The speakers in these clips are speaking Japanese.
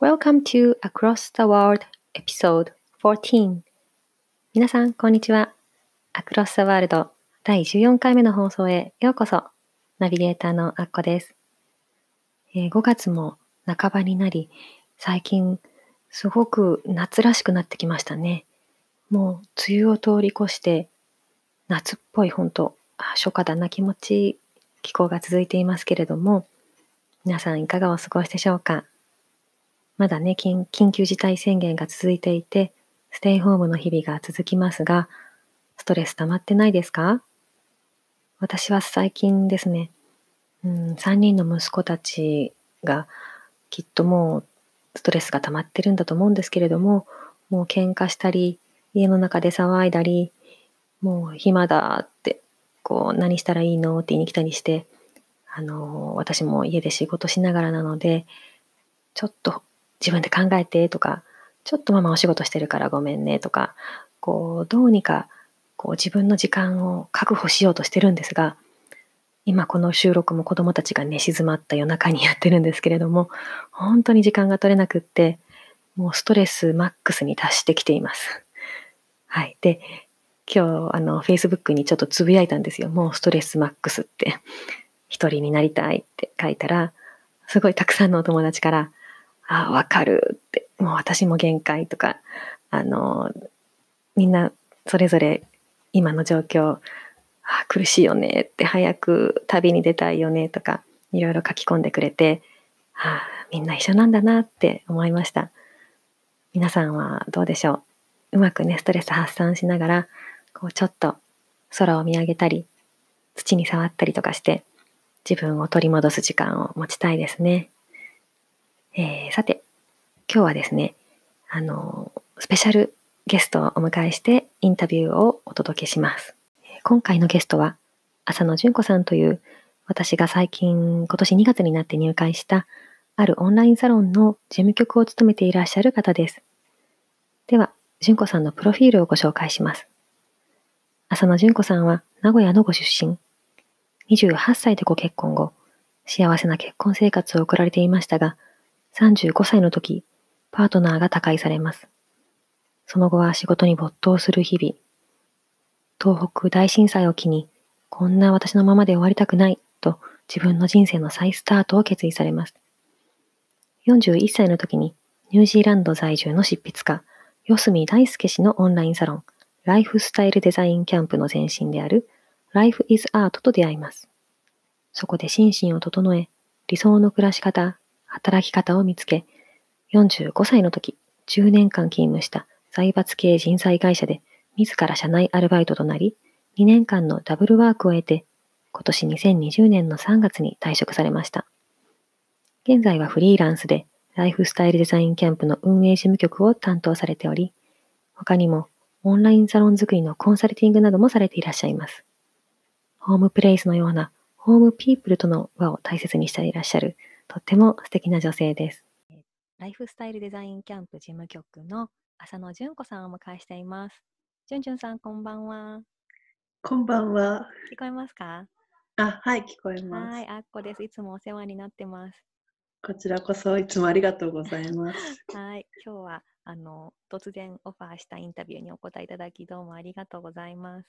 Welcome to Across the World Episode 14皆さん、こんにちは。Across the World 第14回目の放送へようこそ。ナビゲーターのアッコです。えー、5月も半ばになり、最近すごく夏らしくなってきましたね。もう梅雨を通り越して夏っぽい本当初夏だな気持ちいい気候が続いていますけれども皆さんいかがお過ごしでしょうか？まだね、緊急事態宣言が続いていて、ステイホームの日々が続きますが、ストレス溜まってないですか？私は最近ですね、うん、3人の息子たちがきっともうストレスが溜まってるんだと思うんですけれども、もう喧嘩したり、家の中で騒いだり、もう暇だって、こう何したらいいのって言いに来たりして、あの、私も家で仕事しながらなので、ちょっと自分で考えてとか、ちょっとママお仕事してるからごめんねとか、こう、どうにかこう自分の時間を確保しようとしてるんですが、今この収録も子供たちが寝静まった夜中にやってるんですけれども、本当に時間が取れなくって、もうストレスマックスに達してきています。はい。で、今日、あの、Facebook にちょっとつぶやいたんですよ。もうストレスマックスって、一人になりたいって書いたら、すごいたくさんのお友達から、あ、わかるって、もう私も限界とか、あの、みんなそれぞれ今の状況、あ苦しいよねって早く旅に出たいよねとかいろいろ書き込んでくれて、あみんな一緒なんだなって思いました。皆さんはどうでしょう？うまくね、ストレス発散しながら、こうちょっと空を見上げたり、土に触ったりとかして、自分を取り戻す時間を持ちたいですね。えー、さて、今日はですね、あの、スペシャルゲストをお迎えしてインタビューをお届けします。今回のゲストは、浅野純子さんという私が最近、今年2月になって入会したあるオンラインサロンの事務局を務めていらっしゃる方です。では、純子さんのプロフィールをご紹介します。浅野純子さんは名古屋のご出身。28歳でご結婚後、幸せな結婚生活を送られていましたが、35歳の時、パートナーが他界されます。その後は仕事に没頭する日々。東北大震災を機に、こんな私のままで終わりたくないと自分の人生の再スタートを決意されます。41歳の時にニュージーランド在住の執筆家、四隅大輔氏のオンラインサロン、ライフスタイルデザインキャンプの前身である Life is Art と出会います。そこで心身を整え、理想の暮らし方、働き方を見つけ、45歳の時、10年間勤務した財閥系人材会社で自ら社内アルバイトとなり、2年間のダブルワークを得て、今年2020年の3月に退職されました。現在はフリーランスでライフスタイルデザインキャンプの運営事務局を担当されており、他にもオンラインサロン作りのコンサルティングなどもされていらっしゃいます。ホームプレイスのようなホームピープルとの輪を大切にしていらっしゃるとっても素敵な女性です。ライフスタイルデザインキャンプ事務局の浅野純子さんをお迎えしています。純純さん、こんばんは。こんばんは。聞こえますか？あ、はい、聞こえます。はい、あっこです。いつもお世話になってます。こちらこそいつもありがとうございます。はい、今日はあの突然オファーしたインタビューにお答えいただきどうもありがとうございます。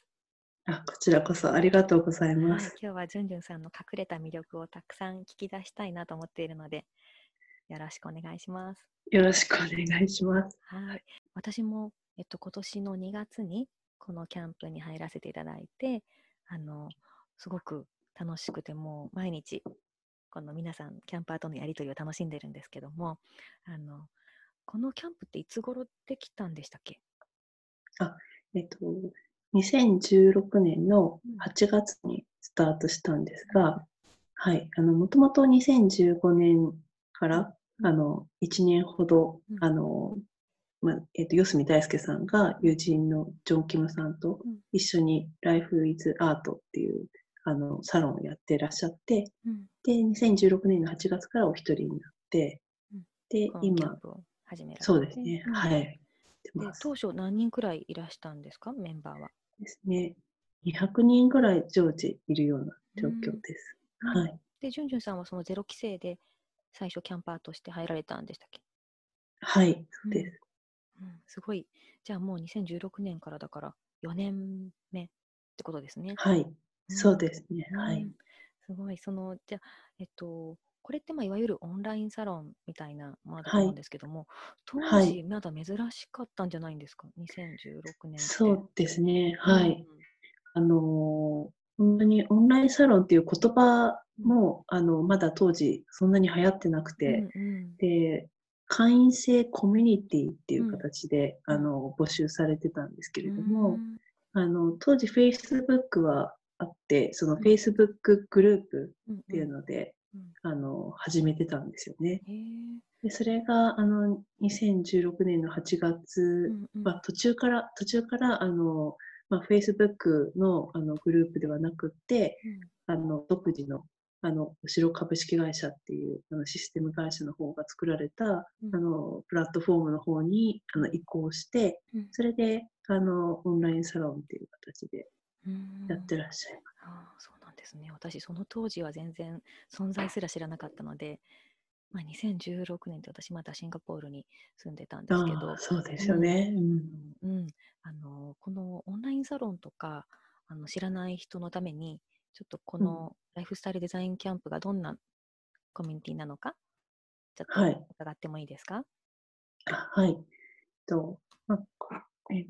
あこちらこそありがとうございます。はい、今日はじゅんじゅんさんの隠れた魅力をたくさん聞き出したいなと思っているので、よろしくお願いします。よろしくお願いします。はい。私も、えっと、今年の2月にこのキャンプに入らせていただいて、あの、すごく楽しくて、もう毎日、この皆さん、キャンパーとのやりとりを楽しんでるんですけども、あの、このキャンプっていつ頃できたんでしたっけ？あ、えっと、2016年の8月にスタートしたんですが、はい、あの、もともと2015年から、あの、1年ほど、あの、まあえっと四隅大輔さんが友人のジョン・キムさんとうん。一緒に Life is Art っていうあのサロンをやってらっしゃって、うん。で、2016年の8月からお一人になって、うん。で、今、そうですね、うん。はい。当初何人くらいいらしたんですか？メンバーは。ですね。200人ぐらい常時いるような状況です。うんはい。で、ジュンジュンさんはそのゼロ規制で最初キャンパーとして入られたんでしたっけ、はい、そうです。うん、すごい。じゃあもう2016年からだから4年目ってことですね。はい、うんそうですね。はいうん。すごい。その、じゃあ、えっと、これってまあいわゆるオンラインサロンみたいなものだと思うんですけども、当はい時まだ珍しかったんじゃないんですか、2016年って。そうですね。はい。あのー本当にオンラインサロンっていう言葉も、あの、まだ当時そんなに流行ってなくうん。て、うんうんで、会員制コミュニティっていううん形で、うんあの、募集されてたんですけれどうも、んあの、当時 Facebook はあって、そのうん Facebook グループうんっていうので、うんあの、始めてたんですよね。で、それが、あの、2016年の8月、うんうん。まあ、途中から、途中から、あの、まあ、Facebook のあのグループではなくって、あの、独自の、あの、後ろ株式会社っていうあのシステム会社の方が作られた、うん。あの、プラットフォームの方にあの移行して、うん。それで、あの、オンラインサロンっていう形でうんやってらっしゃいます。ああそうなんですね。私、その当時は全然存在すら知らなかったので、まあ、2016年って私まだシンガポールに住んでたんですけどそうですよね。うんうん、あのこのオンラインサロンとかあの知らない人のためにちょっとこのライフスタイルデザインキャンプがどんなコミュニティなのかちょっはいと伺ってもいいですか、あはい。と、まあ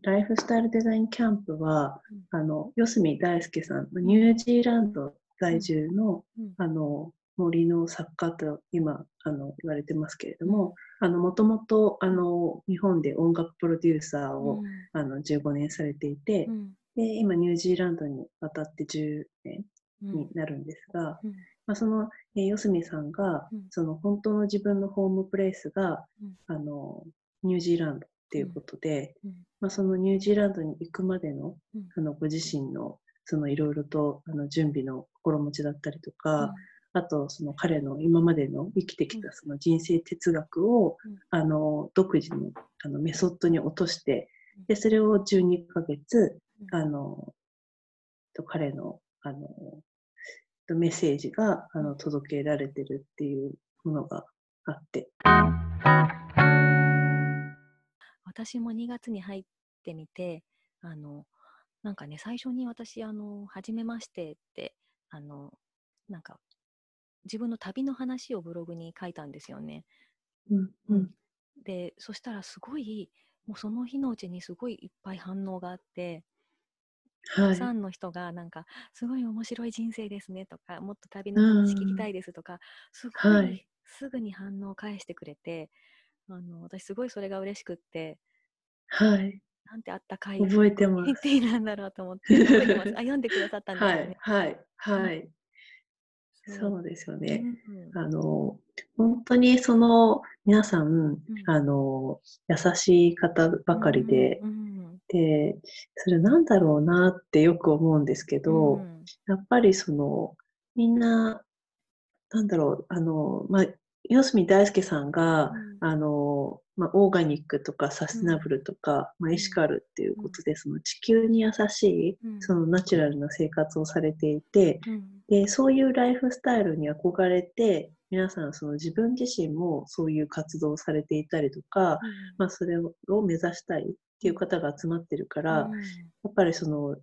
ライフスタイルデザインキャンプは、あの、四隅大輔さん、ニュージーランド在住の、うん。あの、森の作家と今、あの、言われてますけれども、あの、もともと、あの、日本で音楽プロデューサーを、あの、15年されていて、うん。で、今、ニュージーランドに渡って10年うん。になるんですが、うん。まあ、その、えー四隅さんが、うん。その本当の自分のホームプレイスが、うん。あの、ニュージーランドっていうことで、うん。まあ、そのニュージーランドに行くまでの、うん。あの、ご自身の、そのいろいろと、あの、準備の心持ちだったりとか、あと、その彼の今までの生きてきたその人生哲学を、うん。あの、独自のあのメソッドに落としてうん、で、それを12ヶ月、うん。あの、と彼の、あの、とメッセージが、あの、届けられてるっていうものがあって。私も2月に入ってみてあのなんかね最初に私あの「はじめまして」ってあのなんか自分の旅の話をブログに書いたんですよね。うん、うん、でそしたらすごいもうその日のうちにすごいいっぱい反応があってたはい。くさんの人がなんかすごい面白い人生ですねとかもっと旅の話聞きたいですとかすごはいいすぐに反応を返してくれてあの私すごいそれが嬉しくってはい。なんてあったかい覚えてます。ティなんだろうと思って覚えてます あ読んでくださったんですね。い、はい、はい。そうですよね。うんあの、本当にその皆さん、あの、優しい方ばかりで、うんうんで、それなんだろうなってよく思うんですけど、うんやっぱりその、みんな、なんだろう、あの、まあ、四隅大輔さんが、うん。あの、まあ、オーガニックとかサステナブルとか、まあ、んエシカルっていうことで、その地球に優しい、うん。そのナチュラルな生活をされていて、うん。で、そういうライフスタイルに憧れて、皆さんその自分自身もそういう活動をされていたりとか、まあ、それを目指したいっていう方が集まってるから、うん。やっぱりその、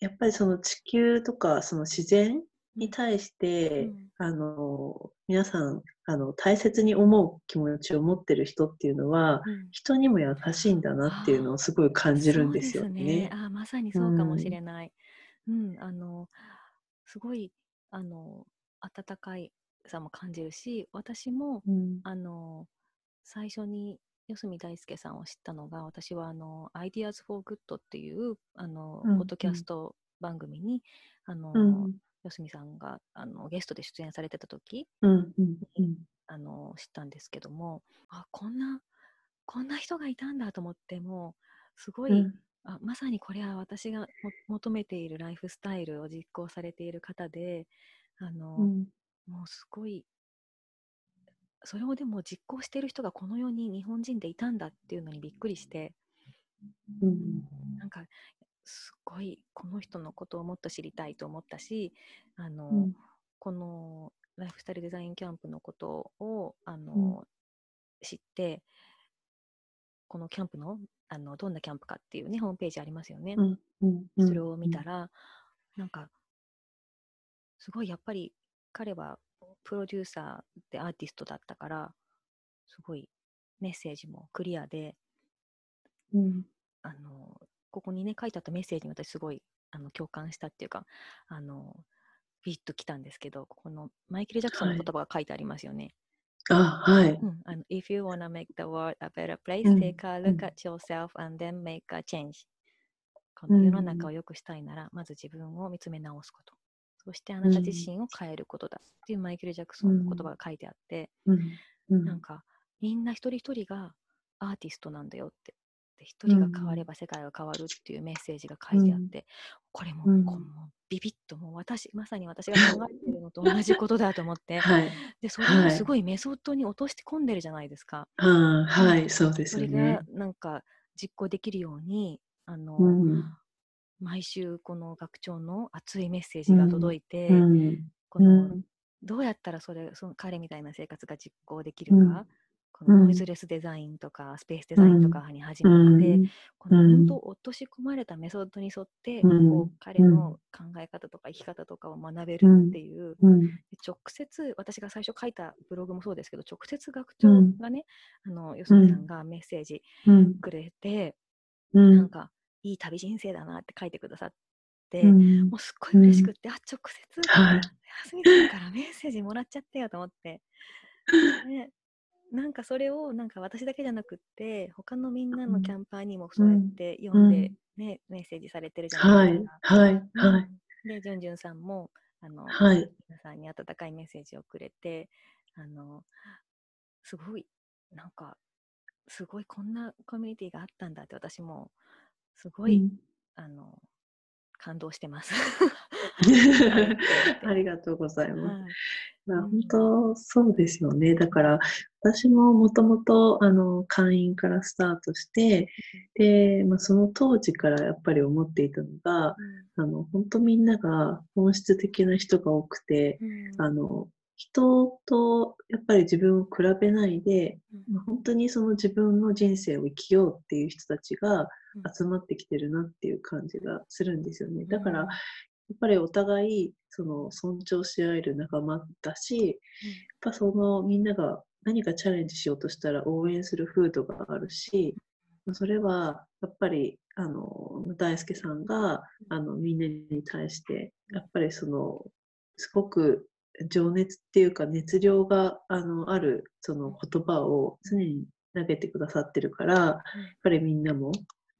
やっぱりその地球とかその自然に対して、うん。あの、皆さん、あの、大切に思う気持ちを持ってる人っていうのは、うん。人にも優しいんだなっていうのをすごい感じるんですよそうね。あまさにそうかもしれない。うん、あの、すごい、あの、温かいさも感じるし、私も、うん。あの、最初に四隅大輔さんを知ったのが、私はあの、Ideas for Good っていう、あの、うん。ポッドキャスト番組に、あの、うん四隅さんがあのゲストで出演されてた時うんうんうん。あの知ったんですけどもあこんなこんな人がいたんだと思ってもうすごい、うん。あまさにこれは私がも求めているライフスタイルを実行されている方であの、うん。もうすごいそれをでも実行している人がこの世に日本人でいたんだっていうのにびっくりしてうん。なんかすごいこの人のことをもっと知りたいと思ったしあの、うん。このライフスタイルデザインキャンプのことをあの、知ってこのキャンプのあのどんなキャンプかっていうねホームページありますよね。うんうん。それを見たら、なんかすごいやっぱり彼はプロデューサーでアーティストだったからすごいメッセージもクリアでうん。あのここにね書いてあったメッセージに私すごいあの共感したっていうかあのビッときたんですけどここのマイケル・ジャクソンの言葉が書いてありますよね。あ、はい。うん、あの If you wanna make the world a better place, うん take a う look ん at yourself and then make a change. この世の中を良くしたいなら、まず自分を見つめ直すこと。そしてあなた自身を変えることだっていうマイケル・ジャクソンの言葉が書いてあって、うんうんなんかみんな一人一人がアーティストなんだよって。で一人が変われば世界が変わるっていうメッセージが書いてあって、これも,、うん。もうビビッともう私まさに私が考えてるのと同じことだと思って。はい。でそれはい。をすごいメソッドに落とし込んでるじゃないですか。はい、そうですそれが。なんか実行できるようにあの、うん毎週この学長の熱いメッセージが届いて、うん。このうん。どうやったらそれその彼みたいな生活が実行できるか、うんこのうん。ノイズレスデザインとかスペースデザインとかに始まって、うん。このうん。本当落とし込まれたメソッドに沿って、うん。こう彼の考え方とか生き方とかを学べるっていう、うん。直接私が最初書いたブログもそうですけど直接学長がね、あのよそ見さんがメッセージうん。くれて、うん。なんかいい旅人生だなって書いてくださって、うん。もうすっごい嬉しくって、あ直接はい。安住さんからメッセージもらっちゃったよと思って、ね、なんかそれをなんか私だけじゃなくって他のみんなのキャンパーにもそうやって読ん。で、ねメッセージされてるじゃなはいいですか。、はい、うん。はい、でジュンジュンさんもあの、はい。皆さんに温かいメッセージをくれてあのすごいなんかすごいこんなコミュニティがあったんだって私もすごい、あの感動してます。ありがとうございます。はい本当そうですよね。だから私ももともとあの会員からスタートして、で、まあ、その当時からやっぱり思っていたのが、あの本当みんなが本質的な人が多くて、うん。あの人とやっぱり自分を比べないで、うん。まあ本当にその自分の人生を生きようっていう人たちがうん。集まってきてるなっていう感じがするんですよね。だから、うんやっぱりお互いその尊重し合える仲間だし、やっぱそのみんなが何かチャレンジしようとしたら応援する風土があるし、まあそれはやっぱりあの大輔さんがあのみんなに対してやっぱりそのすごく情熱っていうか熱量があのあるその言葉を常に投げてくださってるから、やっぱりみんなもうん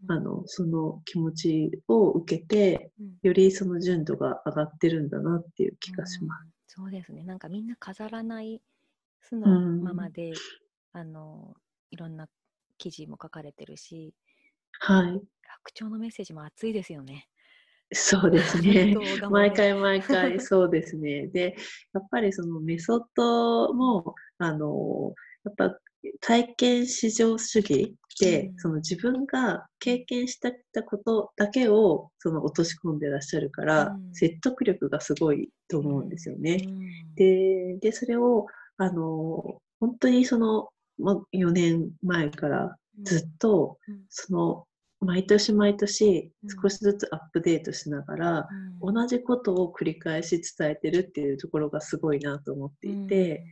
あのその気持ちを受けてうんよりその純度が上がってるんだなっていう気がします。うんそうですね。なんかみんな飾らない素うのんままで、あのいろんな記事も書かれてるし、はい。学長のメッセージも熱いですよね。そうですね。毎回毎回そうですね。で、やっぱりそのメソッドも、あの、やっぱ体験至上主義その自分が経験したことだけをその落とし込んでらっしゃるから、うん。説得力がすごいと思うんですよね。うん。で、で、それを、あの、本当にその、ま、4年前からずっと、うん。その、毎年毎年うん。少しずつアップデートしながら、うん。同じことを繰り返し伝えてるっていうところがすごいなと思っていて、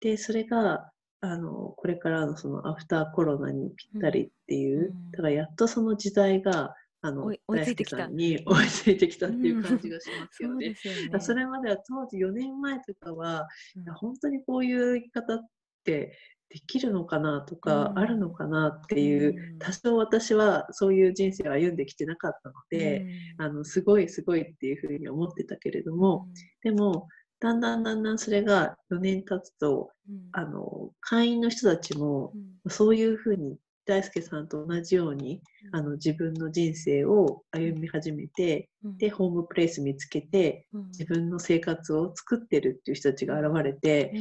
で、それが、あの、これからのそのアフターコロナにぴったりっていう、うん。だからやっとその時代が、あの大輔さんに 追いついてきたっていう感じがしますよね。そうですよね。それまでは当時4年前とかは、うん。本当にこういう生き方ってできるのかなとか、うん。あるのかなっていう、うん。多少私はそういう人生を歩んできてなかったので、あのすごいすごいっていうふうに思ってたけれども、でもだんだんだんだんそれが4年経つと、うん。あの、会員の人たちもう、ん。そういうふうに大輔さんと同じように、あの、自分の人生を歩み始めて、うん。で、ホームプレイス見つけて、うん。自分の生活を作ってるっていう人たちが現れて、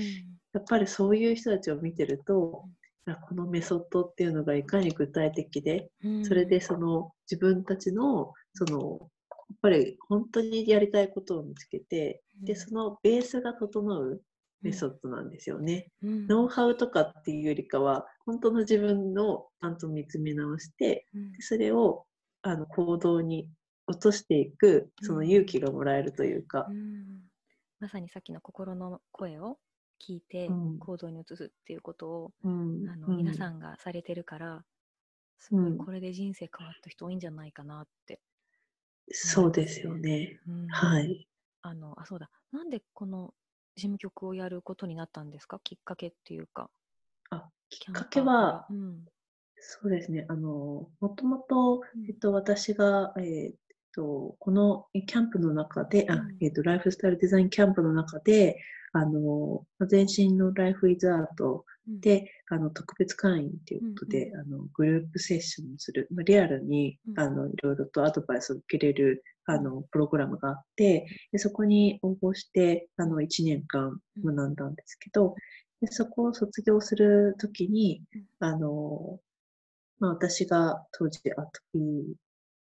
やっぱりそういう人たちを見てると、あこのメソッドっていうのがいかに具体的で、うん。それでその自分たちの、その、やっぱり本当にやりたいことを見つけて、で、そのベースが整うメソッドなんですよね。うん。ノウハウとかっていうよりかは、本当の自分のちゃんと見つめ直して、うん。でそれをあの行動に落としていく、その勇気がもらえるというか。う、ん。まさにさっきの心の声を聞いてうん。行動に移すっていうことを、うん。あの皆さん、んがされてるからすごいうん。これで人生変わった人多いんじゃないかなって、そうですよね。うん。はい。あのあそうだ。なんでこの事務局をやることになったんですか？きっかけっていうか。あ、きっかけはうん。そうですね。あの、もともと、うん。えっと、私が、えーっと、このキャンプの中で、あうん、えっと、ライフスタイルデザインキャンプの中で、あの、全身のライフイズアートうん。で、あの、特別会員ということで、あの、グループセッションをする、まあリアルにう、ん。あの、いろいろとアドバイスを受けれる、あの、プログラムがあって、でそこに応募して、あの、1年間学んだんですけど、でそこを卒業するときにうん、あの、まあ、私が当時アトピー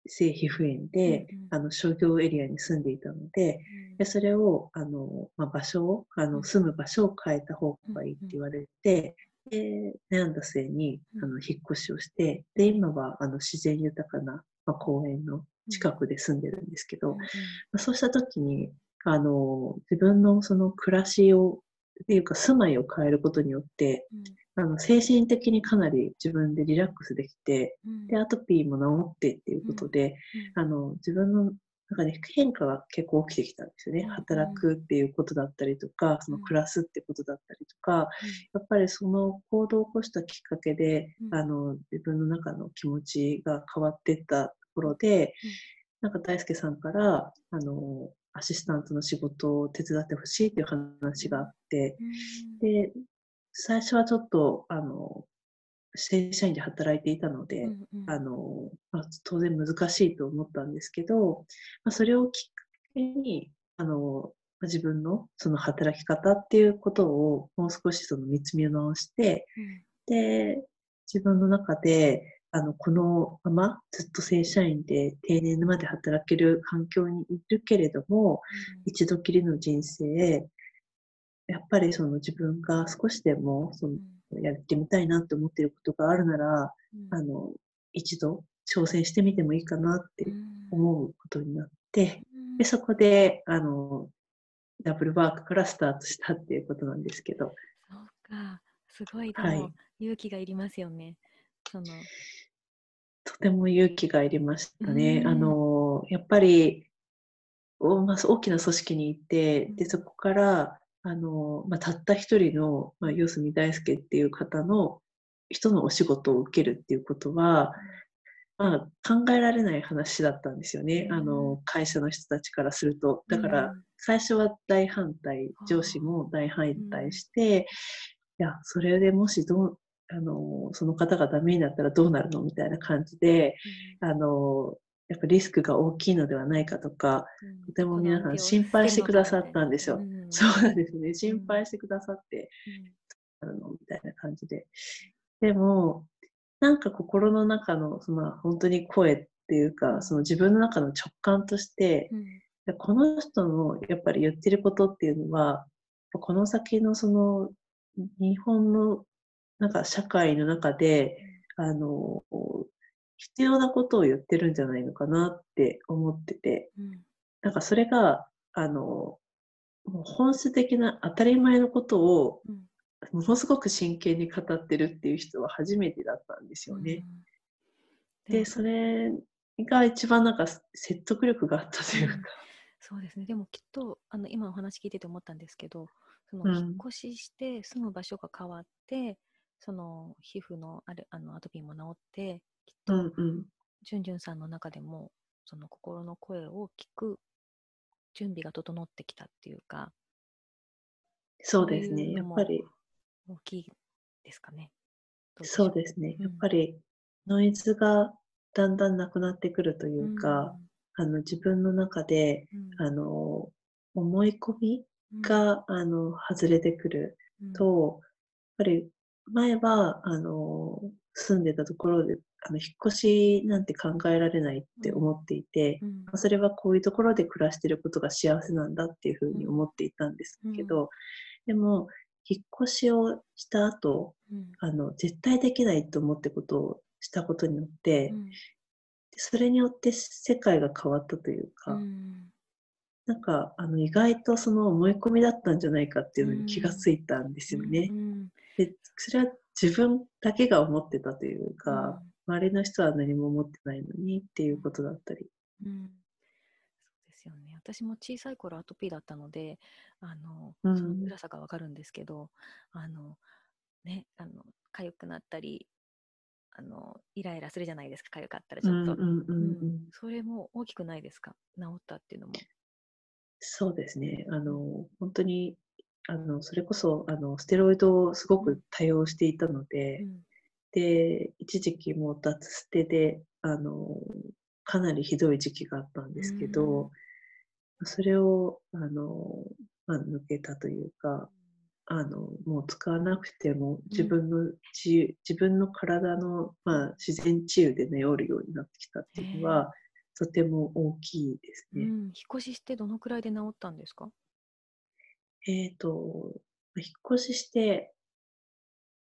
性皮膚炎で、あの商業エリアに住んでいたので、うん。でそれをあの、まあ、場所をあうん。の住む場所を変えた方がいいって言われて、で悩んだ末にうん。あの引っ越しをしてで今はあの自然豊かな、まあ、公園の近くで住んでるんですけど、うんまあ、そうした時にあの自分のその暮らしをっていうか住まいを変えることによってあの精神的にかなり自分でリラックスできてうん。うんでアトピーも治ってっていうことで、あの自分の中で変化が結構起きてきたんですよね。うん。働くっていうことだったりとか、その暮らすってことだったりとか、やっぱりその行動を起こしたきっかけで、うん。あの自分の中の気持ちが変わっていったところで、なんか大輔さんから、あの、アシスタントの仕事を手伝ってほしいっていう話があって、うん。で、最初はちょっと、あの、正社員で働いていたので、うんうん。あの、まあ、当然難しいと思ったんですけど、まあ、それをきっかけに、あの、まあ自分のその働き方っていうことをもう少しその見つめ直して、で、自分の中で、あの、このままずっと正社員で定年まで働ける環境にいるけれども、一度きりの人生、やっぱりその自分が少しでもそのやってみたいなって思っていることがあるなら、うん。あの、一度挑戦してみてもいいかなってうん。思うことになって、うん。で、そこで、あの、ダブルワークからスタートしたっていうことなんですけど、そうか、すごいではい。も勇気がいりますよね。そのとても勇気がいりましたね。うんあの、やっぱり、おまあ、大きな組織に行って、で、うんそこから、あの、まあ、たった一人の、まあ、四隅大輔っていう方の人のお仕事を受けるっていうことは、まあ、考えられない話だったんですよね。うんあの、会社の人たちからすると。だから、うん最初は大反対上司も大反対して、いや、それでもしどう、あの、その方がダメになったらどうなるの？みたいな感じで、あの、やっぱリスクが大きいのではないかとか、うん。とても皆さん心配してくださったんですよ。そうなんですね。心配してくださって、うん。あの、みたいな感じで。でも、なんか心の中の、その本当に声っていうか、その自分の中の直感として、うん。この人のやっぱり言ってることっていうのは、この先のその日本のなんか社会の中で、あの、必要なことを言ってるんじゃないのかなって思ってて、うん。なんかそれが、あの、もう本質的な当たり前のことをうん。ものすごく真剣に語ってるっていう人は初めてだったんですよね。うん。で、それが一番なんか説得力があったというか。そうですね。でもきっとあの今お話聞いてて思ったんですけど、そのうん。引っ越しして住む場所が変わって、その皮膚のあるあのアトピーも治って、きっうとんうん。じゅんじゅんさんの中でもその心の声を聞く準備が整ってきたっていうか、そうですね。やっぱり、大きいですかね。そうですね。うんやっぱり、ノイズがだんだんなくなってくるというか、あの、自分の中で、うんあの、思い込みうんが、あの、外れてくるうんと、やっぱり前は、あの、住んでたところで、あの、引っ越しなんて考えられないって思っていて、うん。まあそれはこういうところで暮らしてることが幸せなんだっていうふうに思っていたんですけど、でも、引っ越しをした後、うん。あの、絶対できないと思ってことをしたことによって、うん。それによって世界が変わったというか、うん。なんか、あの、意外とその思い込みだったんじゃないかっていうのに気がついたんですよね。うんで、それは自分だけが思ってたというか、周りの人は何も思ってないのにっていうことだったり。うんですよね。私も小さい頃アトピーだったので、あの、うんその辛さがわかるんですけど、あの、ね、あの、痒くなったり、あの、イライラするじゃないですか、痒かったらちょっと。うんうんうんうんうんそれも大きくないですか？治ったっていうのも。そうですね。あの、本当に、あの、それこそ、あの、ステロイドをすごく多用していたので、うん。で、一時期もう脱ステで、あの、かなりひどい時期があったんですけど、それを、あの、まあ、抜けたというか、あの、もう使わなくても自分の治癒、自分の体の、まあ、自然治癒で治るようになってきたっていうのは、とても大きいですね。うん、引っ越ししてどのくらいで治ったんですか？えっ、と、引っ越しして、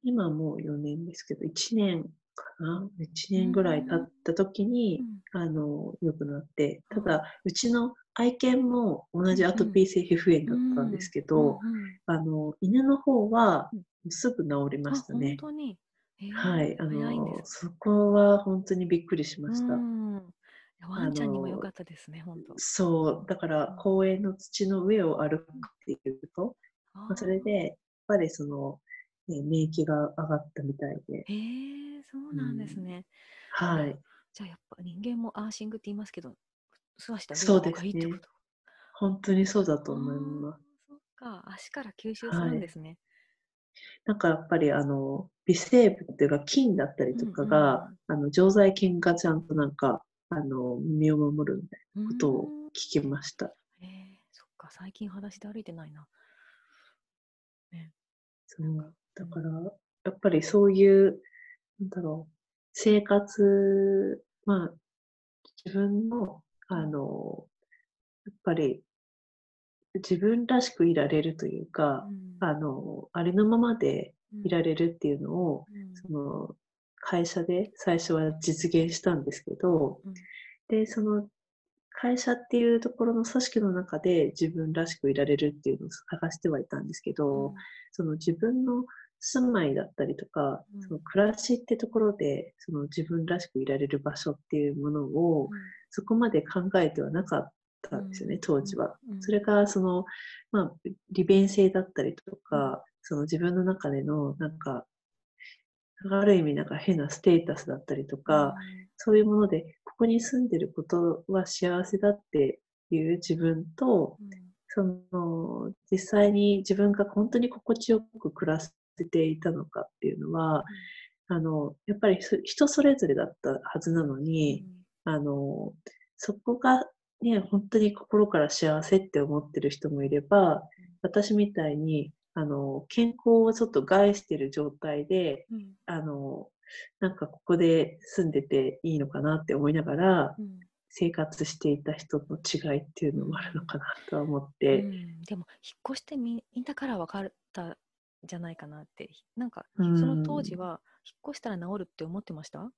今もう4年ですけど、1年かな ?1 年ぐらい経った時に、あの、良くなって、ただ、うちの愛犬も同じアトピー性皮膚炎だったんですけど、うんうん。あの、犬の方はうん。すぐ治りましたね。あ。本当に、えーはい、あの、そこは本当にびっくりしました。うんワンちゃんにも良かったですね、本当。そう、だから公園の土の上を歩くっていうと、あまあ、それで、やっぱりその、ね、免疫が上がったみたいで、へえそうなんですね。はい。じゃあやっぱ人間もアーシングって言いますけど、素足だそう方ですねがいいってこと？本当にそうだと思います。そっか、足から吸収するんですね。なんかやっぱりあの、微生物っていうか菌だったりとかが、あの、常在菌がちゃんとなんか、あの、身を守るみたいなことをうん聞きました。へえそっか、最近裸足で歩いてないな。そう。だから、やっぱりそういう、なんだろう、生活、まあ、自分の、あの、やっぱり、自分らしくいられるというか、うんあの、ありのままでいらる。れるっていうのを、うんその、会社で最初は実現したんですけど、うん。で、その、会社っていうところの組織の中で自分らしくいられるっていうのを探してはいたんですけど、その自分の住まいだったりとか、うん。その暮らしってところで、その自分らしくいられる場所っていうものを、そこまで考えてはなかったんですよね、当時は。。それが、その、まあ、利便性だったりとか、その自分の中での、なんか、ある意味なんか変なステータスだったりとか、そういうもので、ここに住んでることは幸せだっていう自分と、その、実際に自分が本当に心地よく暮らせていたのかっていうのは、あの、やっぱりそ人それぞれだったはずなのに、あの、そこがね、本当に心から幸せって思ってる人もいれば、私みたいに、あの、健康をちょっと害してる状態で、あの、なんかここで住んでていいのかなって思いながら生活していた人の違いっていうのもあるのかなとは思って、でも引っ越してみみんなから分かったんじゃないかなって。なんかそうん。の当時は引っ越したら治るって思ってました？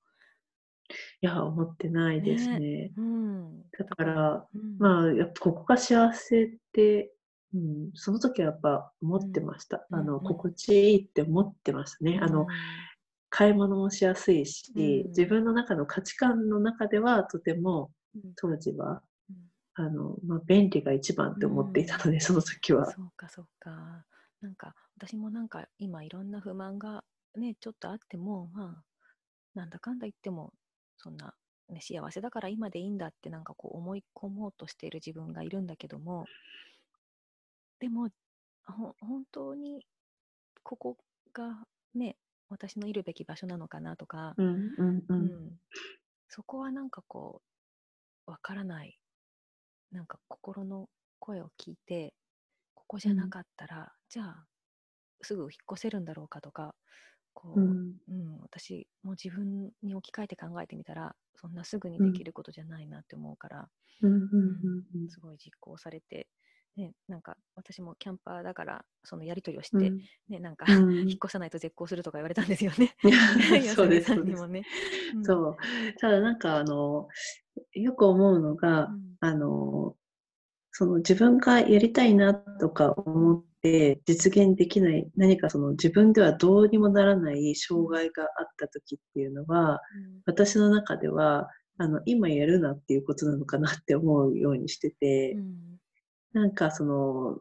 いや、思ってないですね。ね。うん。だから、うん。まあ、やっぱここが幸せって、うん、その時はやっぱ思ってました。あの、心地いいって思ってましたね。あの、買い物もしやすいし、うん。自分の中の価値観の中ではとてもうん。当時は、うん。あの、まあ、便利が一番って思っていたので、その時は。そうかそうか。なんか私もなんか今いろんな不満がねちょっとあってもまあなんだかんだ言ってもそんな、ね、幸せだから今でいいんだってなんかこう思い込もうとしている自分がいるんだけどもでもほ本当にここがね私のいるべき場所なのかなとか、うんうんううん。んそこはなんかこうわからないなんか心の声を聞いてここじゃなかったら、じゃあすぐ引っ越せるんだろうかとかこう、うん。うん、私も自分に置き換えて考えてみたらそんなすぐにできることじゃないなって思うから、うんうんうんうん。すごい実行されて、ね、なんか私もキャンパーだからそのやり取りをして、ね、なんか、うん。引っ越さないと絶交するとか言われたんですよね。そうですさそうです。ね。うん。そう。ただなんかあのよく思うのが、うん。あのその自分がやりたいなとか思って実現できない何かその自分ではどうにもならない障害があった時っていうのは私の中ではあの今やるなっていうことなのかなって思うようにしてて、うんなんかその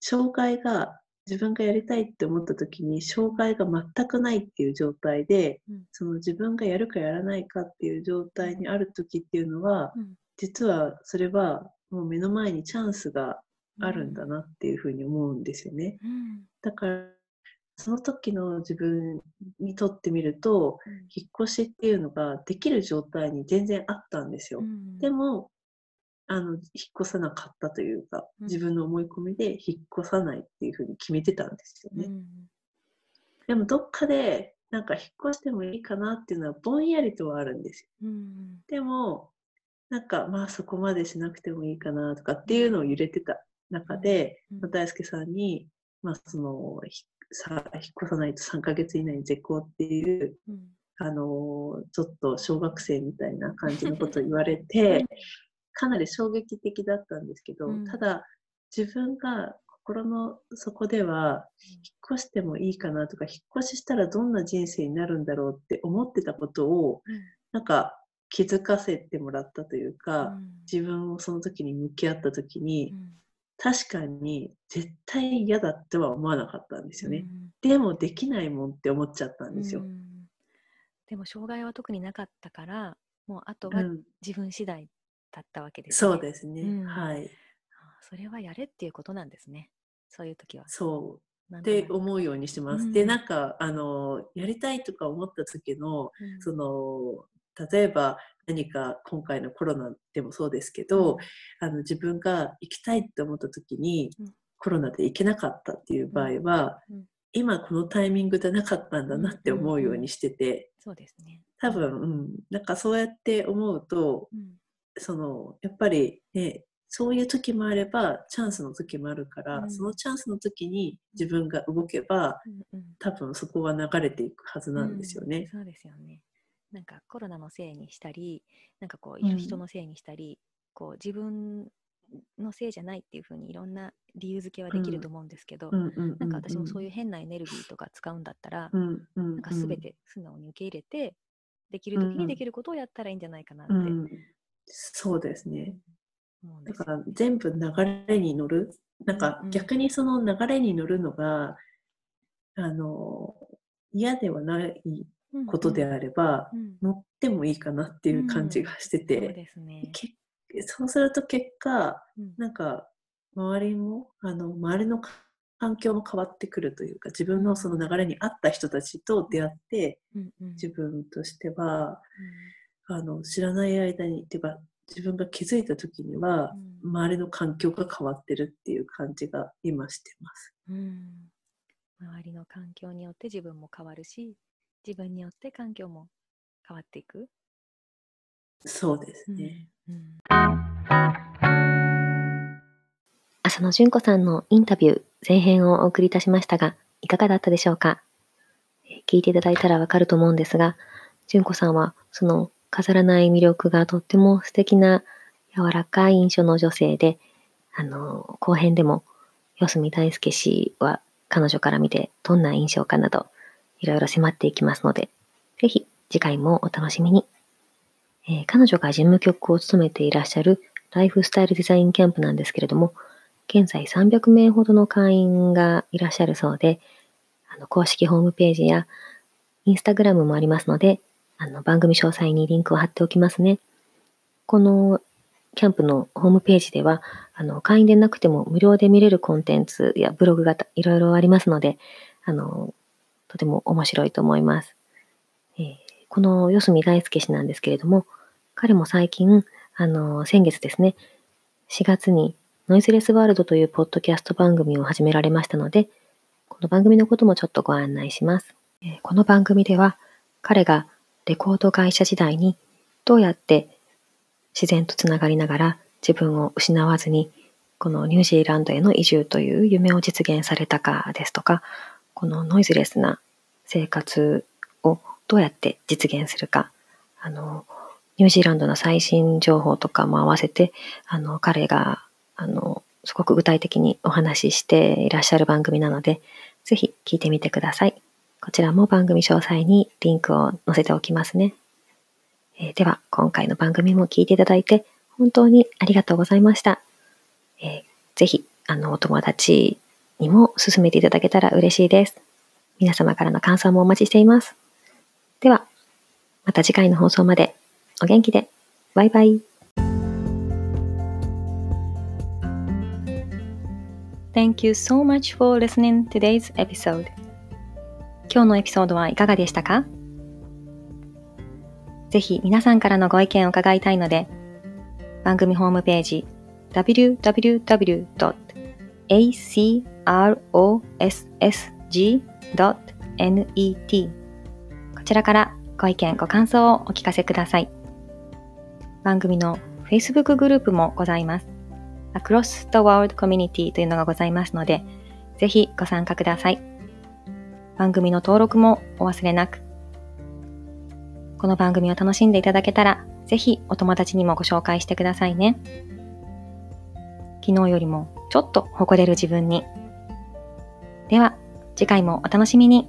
障害が自分がやりたいって思った時に障害が全くないっていう状態で、うん。その自分がやるかやらないかっていう状態にある時っていうのは、うん。実はそれはもう目の前にチャンスがあるんだなっていうふうに思うんですよね。うん。だからその時の自分にとってみると引っ越しっていうのができる状態に全然あったんですよ。うん。でもあの引っ越さなかったというかうん。自分の思い込みで引っ越さないっていうふうに決めてたんですよね。うんでもどっかでなんか引っ越してもいいかなっていうのはぼんやりとはあるんですよ。うんでもなんかまあそこまでしなくてもいいかなとかっていうのを揺れてた中で、大輔さんに、まあ、そのひさ引っ越さないと3ヶ月以内に絶交っていううん。あのちょっと小学生みたいな感じのことを言われてかなり衝撃的だったんですけど、うん。ただ自分が心の底では引っ越してもいいかなとか引っ越ししたらどんな人生になるんだろうって思ってたことをなんか気づかせてもらったというか、自分をその時に向き合った時に、うん。確かに絶対嫌だっては思わなかったんですよね。うん。でもできないもんって思っちゃったんですよ。うん。でも障害は特になかったからもうあとはうん。自分次第だったわけですそうね。ですね、うんはい。あそれはやれっていうことなんですね。そういう時は。そう。って思うようにしてます。うんで、なんか、あの、やりたいとか思った時の、うんその、例えば何か今回のコロナでもそうですけど、あの自分が行きたいって思った時に、うんコロナで行けなかったっていう場合は、今このタイミングでなかったんだなって思うようにしてて、そうですね。多分、うん、なんかそうやって思うと、うんそのやっぱりねそういう時もあればチャンスの時もあるから、うん。そのチャンスの時に自分が動けばうんうん。多分そこは流れていくはずなんですようんね。そうですよね。なんかコロナのせいにしたり、なんかこううん。いる人のせいにしたり、こう自分のせいじゃないっていうふうにいろんな理由付けはできると思うんですけど、うんうんうんうん。なんか私もそういう変なエネルギーとか使うんだったら、うんうんうん。なんか全て素直に受け入れて、できる時うんうん。にできることをやったらいいんじゃないかなってそうですね。だから全部流れに乗る。なんかうんうん。逆にその流れに乗るのが、あの嫌ではないことであれば、うんうん。乗ってもいいかなっていう感じがしてて、そうですね。けそうすると結果うん。なんか周りもあの周りの環境も変わってくるというか自分のその流れに合った人たちと出会ってうんうん。自分としてはあの知らない間にっていうか自分が気づいた時にはうん周りの環境が変わってるっていう感じが今してます。うん周りの環境によって自分も変わるし、自分によって環境も変わっていく。そうですね。うん浅野純子さんのインタビュー前編をお送りいたしましたが、いかがだったでしょうか？えー聞いていただいたらわかると思うんですが、純子さんはその飾らない魅力がとっても素敵な柔らかい印象の女性で、あの、後編でも四隅大輔氏は彼女から見てどんな印象かなど、いろいろ迫っていきますので、ぜひ次回もお楽しみに。えー彼女が事務局を務めていらっしゃるライフスタイルデザインキャンプなんですけれども、現在300名ほどの会員がいらっしゃるそうで、あの公式ホームページやインスタグラムもありますので、あの番組詳細にリンクを貼っておきますね。このキャンプのホームページでは、あの、会員でなくても無料で見れるコンテンツやブログがいろいろありますので、あの、とても面白いと思います。えー、この四隅大輔氏なんですけれども、彼も最近、あの、先月ですね、4月にノイズレスワールドというポッドキャスト番組を始められましたので、この番組のこともちょっとご案内します。えー、この番組では、彼がレコード会社時代にどうやって自然とつながりながら自分を失わずにこのニュージーランドへの移住という夢を実現されたかですとかこのノイズレスな生活をどうやって実現するかあのニュージーランドの最新情報とかも合わせてあの彼があのすごく具体的にお話ししていらっしゃる番組なのでぜひ聞いてみてください。こちらも番組詳細にリンクを載せておきますね。えー、では、今回の番組も聞いていただいて、本当にありがとうございました。えー、ぜひ、あの、お友達にも進めていただけたら嬉しいです。皆様からの感想もお待ちしています。では、また次回の放送までお元気で。バイバイ。Thank you so much for listening today's episode. 今日のエピソードはいかがでしたか？ぜひ皆さんからのご意見を伺いたいので、番組ホームページ www.acrossg.net こちらからご意見、ご感想をお聞かせください。番組の Facebook グループもございます。Across the World Community というのがございますので、ぜひご参加ください。番組の登録もお忘れなく。この番組を楽しんでいただけたら、ぜひお友達にもご紹介してくださいね。昨日よりもちょっと誇れる自分に。では、次回もお楽しみに。